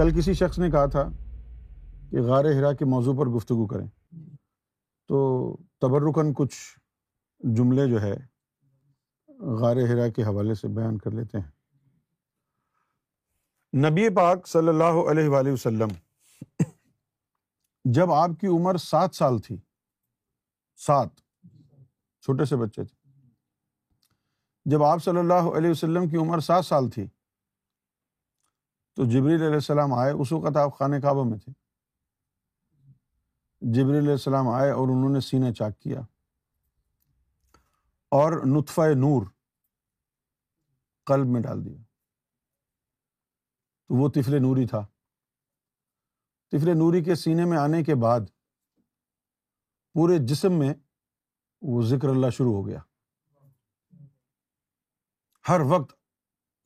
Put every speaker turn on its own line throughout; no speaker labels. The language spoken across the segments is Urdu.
کل کسی شخص نے کہا تھا کہ غار ہرا کے موضوع پر گفتگو کریں تو تبرکن کچھ جملے جو ہے غار ہرا کے حوالے سے بیان کر لیتے ہیں نبی پاک صلی اللہ علیہ وآلہ وسلم جب آپ کی عمر سات سال تھی سات چھوٹے سے بچے تھے جب آپ صلی اللہ علیہ وسلم کی عمر سات سال تھی تو جبری علیہ السلام آئے اس وقت آپ خانہ کعبہ میں تھے جبری علیہ السلام آئے اور انہوں نے سینے چاک کیا اور نطفہ نور قلب میں ڈال دیا تو وہ طفل نوری تھا طفل نوری کے سینے میں آنے کے بعد پورے جسم میں وہ ذکر اللہ شروع ہو گیا ہر وقت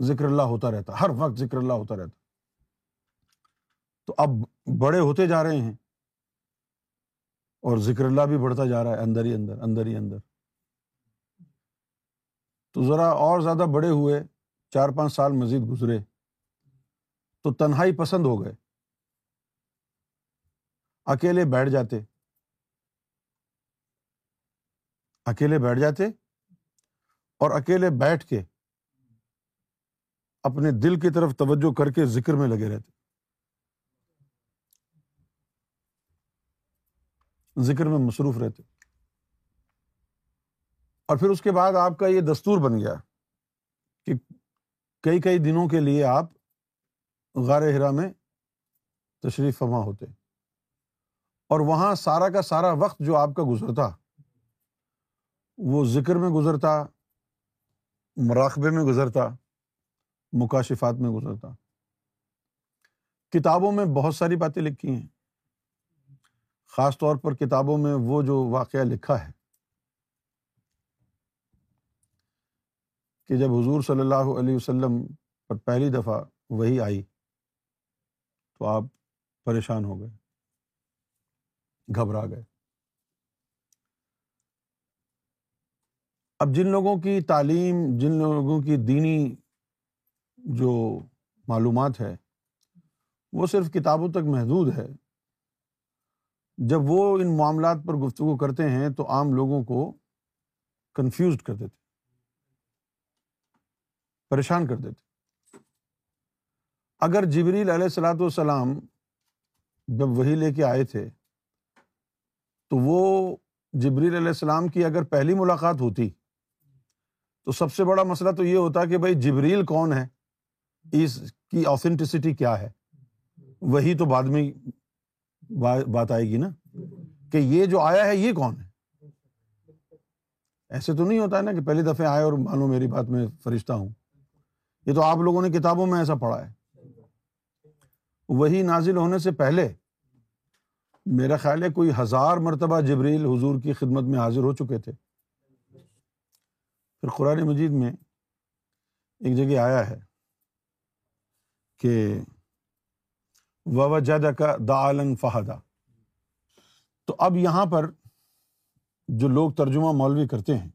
ذکر اللہ ہوتا رہتا ہر وقت ذکر اللہ ہوتا رہتا تو اب بڑے ہوتے جا رہے ہیں اور ذکر اللہ بھی بڑھتا جا رہا ہے اندر ہی اندر اندر ہی اندر تو ذرا اور زیادہ بڑے ہوئے چار پانچ سال مزید گزرے تو تنہائی پسند ہو گئے اکیلے بیٹھ جاتے اکیلے بیٹھ جاتے اور اکیلے بیٹھ کے اپنے دل کی طرف توجہ کر کے ذکر میں لگے رہتے ذکر میں مصروف رہتے اور پھر اس کے بعد آپ کا یہ دستور بن گیا کہ کئی کئی دنوں کے لیے آپ غار ہرا میں تشریف فما ہوتے اور وہاں سارا کا سارا وقت جو آپ کا گزرتا وہ ذکر میں گزرتا مراقبے میں گزرتا مکاشفات میں گزرتا کتابوں میں بہت ساری باتیں لکھی ہیں خاص طور پر کتابوں میں وہ جو واقعہ لکھا ہے کہ جب حضور صلی اللہ علیہ وسلم پر پہلی دفعہ وہی آئی تو آپ پریشان ہو گئے گھبرا گئے اب جن لوگوں کی تعلیم جن لوگوں کی دینی جو معلومات ہے وہ صرف کتابوں تک محدود ہے جب وہ ان معاملات پر گفتگو کرتے ہیں تو عام لوگوں کو کنفیوزڈ کر دیتے پریشان کر دیتے اگر جبریل علیہ السلاۃ والسلام جب وہی لے کے آئے تھے تو وہ جبریل علیہ السلام کی اگر پہلی ملاقات ہوتی تو سب سے بڑا مسئلہ تو یہ ہوتا کہ بھائی جبریل کون ہے اس کی آتھینٹسٹی کیا ہے وہی تو بعد میں بات آئے گی نا کہ یہ جو آیا ہے یہ کون ہے ایسے تو نہیں ہوتا ہے نا کہ پہلی دفعہ آئے اور مانو میری بات میں فرشتہ ہوں یہ تو آپ لوگوں نے کتابوں میں ایسا پڑھا ہے وہی نازل ہونے سے پہلے میرا خیال ہے کوئی ہزار مرتبہ جبریل حضور کی خدمت میں حاضر ہو چکے تھے پھر قرآن مجید میں ایک جگہ آیا ہے کہ وج کا دعلن فہدا تو اب یہاں پر جو لوگ ترجمہ مولوی کرتے ہیں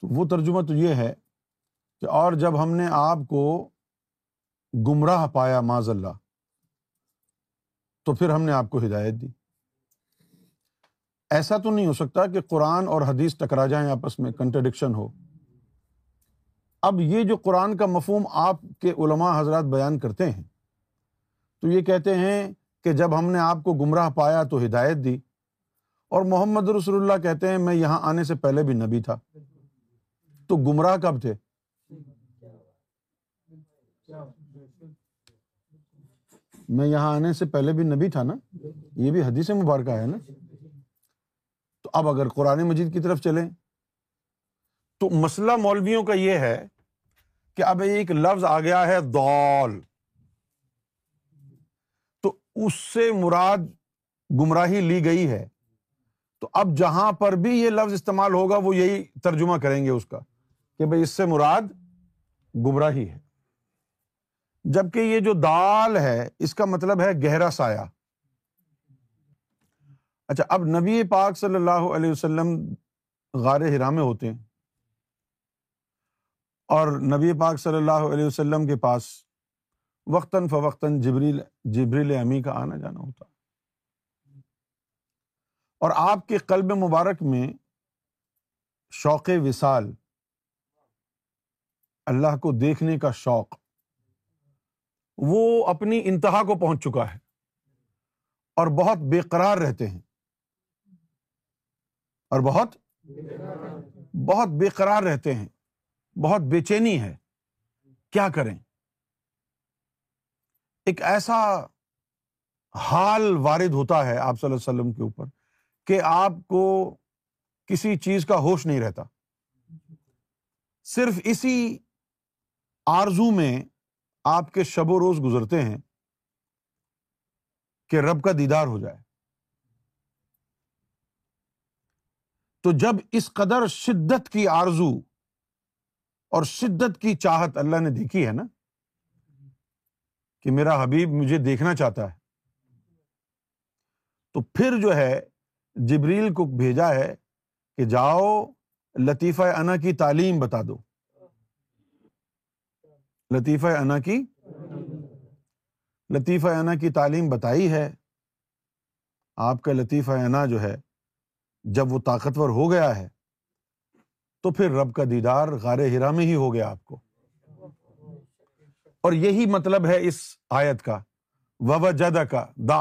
تو وہ ترجمہ تو یہ ہے کہ اور جب ہم نے آپ کو گمراہ پایا معذ اللہ تو پھر ہم نے آپ کو ہدایت دی ایسا تو نہیں ہو سکتا کہ قرآن اور حدیث ٹکرا جائیں آپس میں کنٹرڈکشن ہو اب یہ جو قرآن کا مفہوم آپ کے علماء حضرات بیان کرتے ہیں تو یہ کہتے ہیں کہ جب ہم نے آپ کو گمراہ پایا تو ہدایت دی اور محمد رسول اللہ کہتے ہیں میں یہاں آنے سے پہلے بھی نبی تھا تو گمراہ کب تھے میں یہاں آنے سے پہلے بھی نبی تھا نا یہ بھی حدیث مبارکہ ہے نا تو اب اگر قرآن مجید کی طرف چلیں تو مسئلہ مولویوں کا یہ ہے کہ اب ایک لفظ آ گیا ہے دول تو اس سے مراد گمراہی لی گئی ہے تو اب جہاں پر بھی یہ لفظ استعمال ہوگا وہ یہی ترجمہ کریں گے اس کا کہ بھائی اس سے مراد گمراہی ہے جبکہ یہ جو دال ہے اس کا مطلب ہے گہرا سایہ اچھا اب نبی پاک صلی اللہ علیہ وسلم غار ہرا میں ہوتے ہیں اور نبی پاک صلی اللہ علیہ وسلم کے پاس وقتاً فوقتاً جبریل جبریل امی کا آنا جانا ہوتا اور آپ کے قلب مبارک میں شوق وصال اللہ کو دیکھنے کا شوق وہ اپنی انتہا کو پہنچ چکا ہے اور بہت بے قرار رہتے ہیں اور بہت بہت بے قرار رہتے ہیں بہت بے چینی ہے کیا کریں ایک ایسا حال وارد ہوتا ہے آپ صلی اللہ علیہ وسلم کے اوپر کہ آپ کو کسی چیز کا ہوش نہیں رہتا صرف اسی آرزو میں آپ کے شب و روز گزرتے ہیں کہ رب کا دیدار ہو جائے تو جب اس قدر شدت کی آرزو اور شدت کی چاہت اللہ نے دیکھی ہے نا کہ میرا حبیب مجھے دیکھنا چاہتا ہے تو پھر جو ہے جبریل کو بھیجا ہے کہ جاؤ لطیفہ انا کی تعلیم بتا دو لطیفہ انا کی لطیفہ انا کی تعلیم بتائی ہے آپ کا لطیفہ انا جو ہے جب وہ طاقتور ہو گیا ہے تو پھر رب کا دیدار غار ہرا میں ہی ہو گیا آپ کو اور یہی مطلب ہے اس آیت کا و جدا کا دا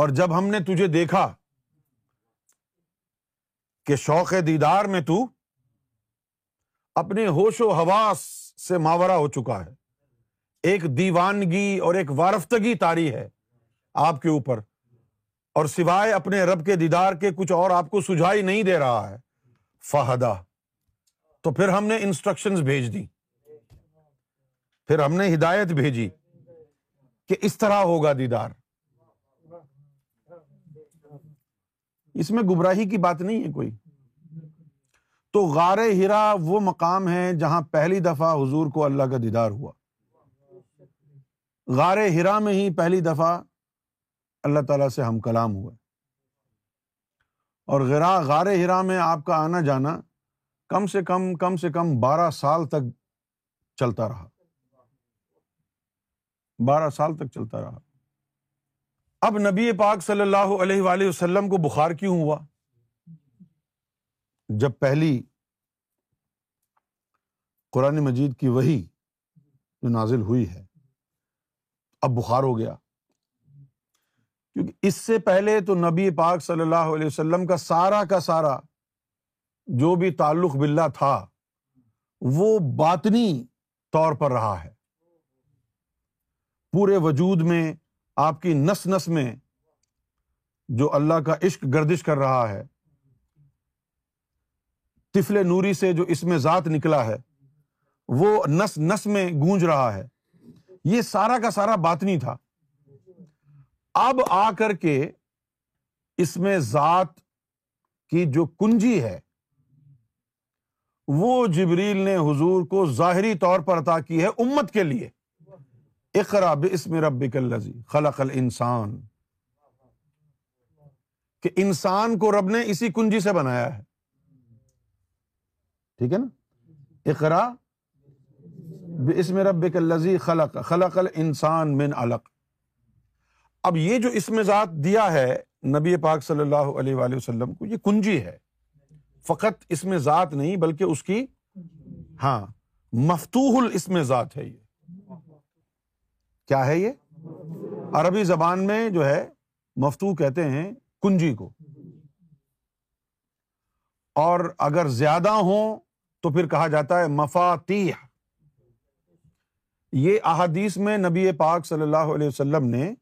اور جب ہم نے تجھے دیکھا کہ شوق دیدار میں تو اپنے ہوش و حواس سے ماورا ہو چکا ہے ایک دیوانگی اور ایک وارفتگی تاری ہے آپ کے اوپر اور سوائے اپنے رب کے دیدار کے کچھ اور آپ کو سجھائی نہیں دے رہا ہے فہدا تو پھر ہم نے انسٹرکشن بھیج دی پھر ہم نے ہدایت بھیجی کہ اس طرح ہوگا دیدار اس میں گبراہی کی بات نہیں ہے کوئی تو غار ہرا وہ مقام ہے جہاں پہلی دفعہ حضور کو اللہ کا دیدار ہوا غار ہرا میں ہی پہلی دفعہ اللہ تعالیٰ سے ہم کلام ہوا اور غار ہرا میں آپ کا آنا جانا کم سے کم کم سے کم بارہ سال تک چلتا رہا بارہ سال تک چلتا رہا اب نبی پاک صلی اللہ علیہ وسلم کو بخار کیوں ہوا جب پہلی قرآن مجید کی وہی جو نازل ہوئی ہے اب بخار ہو گیا کیونکہ اس سے پہلے تو نبی پاک صلی اللہ علیہ وسلم کا سارا کا سارا جو بھی تعلق باللہ تھا وہ باطنی طور پر رہا ہے پورے وجود میں آپ کی نس نس میں جو اللہ کا عشق گردش کر رہا ہے تفل نوری سے جو اس میں ذات نکلا ہے وہ نس نس میں گونج رہا ہے یہ سارا کا سارا باطنی تھا اب آ کر کے اس میں ذات کی جو کنجی ہے وہ جبریل نے حضور کو ظاہری طور پر عطا کی ہے امت کے لیے اقرا بسم ربک الذی خلق الانسان کہ انسان کو رب نے اسی کنجی سے بنایا ہے ٹھیک ہے نا اقرا بسم ربک الذی خلق خلق الانسان من علق اب یہ جو اس میں ذات دیا ہے نبی پاک صلی اللہ علیہ وآلہ وسلم کو یہ کنجی ہے فقط اس میں ذات نہیں بلکہ اس کی ہاں مفتوح الاسم ذات ہے یہ کیا ہے یہ عربی زبان میں جو ہے مفتو کہتے ہیں کنجی کو اور اگر زیادہ ہوں تو پھر کہا جاتا ہے مفاتیح یہ احادیث میں نبی پاک صلی اللہ علیہ وسلم نے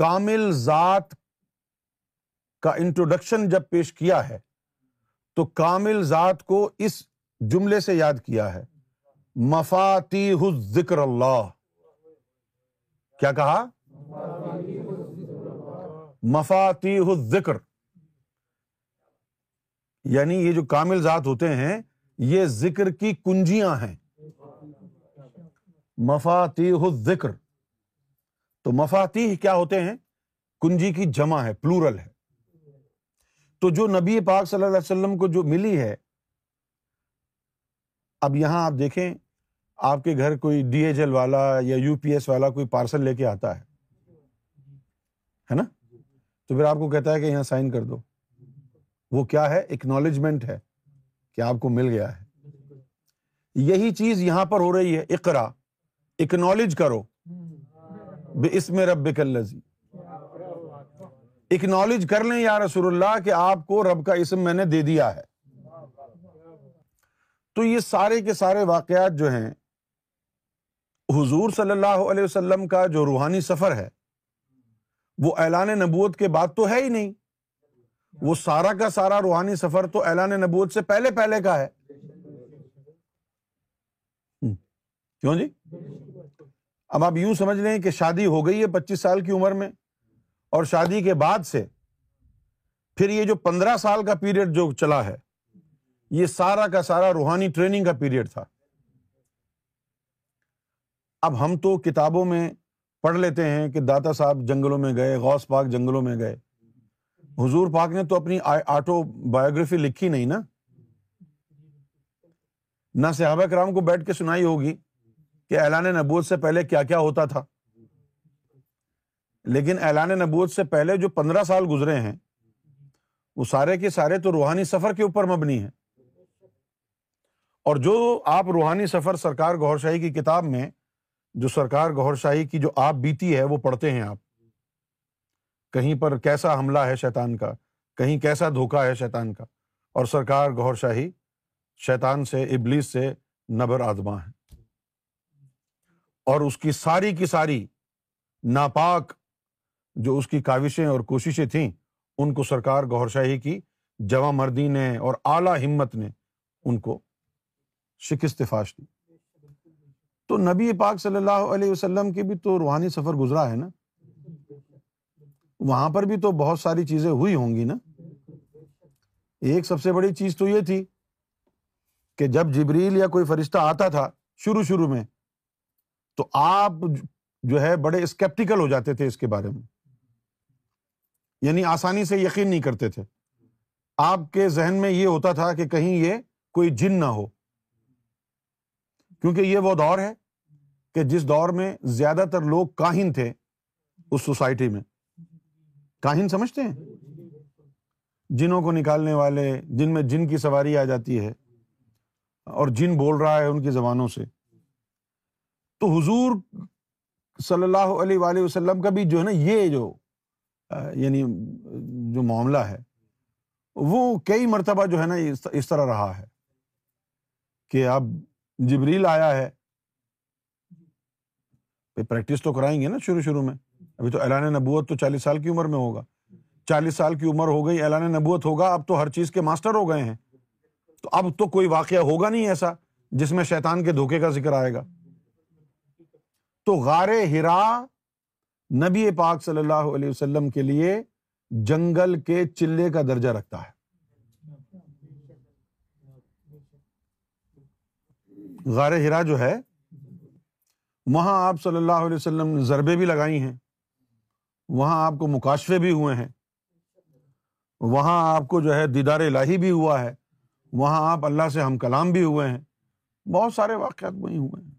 کامل ذات کا انٹروڈکشن جب پیش کیا ہے تو کامل ذات کو اس جملے سے یاد کیا ہے مفاتی ذکر اللہ کیا کہا مفاتی ذکر یعنی یہ جو کامل ذات ہوتے ہیں یہ ذکر کی کنجیاں ہیں مفاتی ذکر تو مفاتی کیا ہوتے ہیں کنجی کی جمع ہے پلورل ہے تو جو نبی پاک صلی اللہ علیہ وسلم کو جو ملی ہے اب یہاں آپ دیکھیں آپ کے گھر کوئی ڈی ایچ ایل والا یا یو پی ایس والا کوئی پارسل لے کے آتا ہے ہے نا تو پھر آپ کو کہتا ہے کہ یہاں سائن کر دو وہ کیا ہے اکنالجمنٹ ہے کہ آپ کو مل گیا ہے یہی چیز یہاں پر ہو رہی ہے اقرا اکنالج کرو رب کلزی اکنالج کر لیں یا رسول اللہ کہ آپ کو رب کا اسم میں نے دے دیا ہے تو یہ سارے کے سارے واقعات جو ہیں حضور صلی اللہ علیہ وسلم کا جو روحانی سفر ہے وہ اعلان نبوت کے بعد تو ہے ہی نہیں وہ سارا کا سارا روحانی سفر تو اعلان نبوت سے پہلے پہلے کا ہے کیوں جی اب آپ یوں سمجھ لیں کہ شادی ہو گئی ہے پچیس سال کی عمر میں اور شادی کے بعد سے پھر یہ جو پندرہ سال کا پیریڈ جو چلا ہے یہ سارا کا سارا روحانی ٹریننگ کا پیریڈ تھا اب ہم تو کتابوں میں پڑھ لیتے ہیں کہ داتا صاحب جنگلوں میں گئے غوث پاک جنگلوں میں گئے حضور پاک نے تو اپنی آٹو بایوگرافی لکھی نہیں نا نہ صحابہ کرام کو بیٹھ کے سنائی ہوگی کہ اعلان نبوت سے پہلے کیا کیا ہوتا تھا لیکن اعلان نبوت سے پہلے جو پندرہ سال گزرے ہیں وہ سارے کے سارے تو روحانی سفر کے اوپر مبنی ہے اور جو آپ روحانی سفر سرکار گور شاہی کی کتاب میں جو سرکار گور شاہی کی جو آپ بیتی ہے وہ پڑھتے ہیں آپ کہیں پر کیسا حملہ ہے شیطان کا کہیں کیسا دھوکا ہے شیطان کا اور سرکار گور شاہی شیطان سے ابلیس سے نبر آزما ہے اور اس کی ساری کی ساری ناپاک جو اس کی کاوشیں اور کوششیں تھیں ان کو سرکار گور شاہی کی جوا مردی نے اور اعلیٰ ہمت نے ان کو شکست فاش دی تو نبی پاک صلی اللہ علیہ وسلم کی بھی تو روحانی سفر گزرا ہے نا وہاں پر بھی تو بہت ساری چیزیں ہوئی ہوں گی نا ایک سب سے بڑی چیز تو یہ تھی کہ جب جبریل یا کوئی فرشتہ آتا تھا شروع شروع میں تو آپ جو ہے بڑے اسکیپٹیکل ہو جاتے تھے اس کے بارے میں یعنی آسانی سے یقین نہیں کرتے تھے آپ کے ذہن میں یہ ہوتا تھا کہ کہیں یہ کوئی جن نہ ہو کیونکہ یہ وہ دور ہے کہ جس دور میں زیادہ تر لوگ کاہن تھے اس سوسائٹی میں کاہن سمجھتے ہیں جنوں کو نکالنے والے جن میں جن کی سواری آ جاتی ہے اور جن بول رہا ہے ان کی زبانوں سے تو حضور صلی اللہ علیہ وآلہ وسلم کا بھی جو ہے نا یہ جو یعنی جو معاملہ ہے وہ کئی مرتبہ جو ہے نا اس طرح رہا ہے کہ اب جبریل آیا ہے پریکٹس تو کرائیں گے نا شروع شروع میں ابھی تو اعلان نبوت تو چالیس سال کی عمر میں ہوگا چالیس سال کی عمر ہو گئی اعلان نبوت ہوگا اب تو ہر چیز کے ماسٹر ہو گئے ہیں تو اب تو کوئی واقعہ ہوگا نہیں ایسا جس میں شیطان کے دھوکے کا ذکر آئے گا تو غار ہرا نبی پاک صلی اللہ علیہ وسلم کے لیے جنگل کے چلے کا درجہ رکھتا ہے غار ہرا جو ہے وہاں آپ صلی اللہ علیہ وسلم نے ضربے بھی لگائی ہیں وہاں آپ کو مکاشفے بھی ہوئے ہیں وہاں آپ کو جو ہے دیدار لاہی بھی ہوا ہے وہاں آپ اللہ سے ہم کلام بھی ہوئے ہیں بہت سارے واقعات وہیں ہوئے ہیں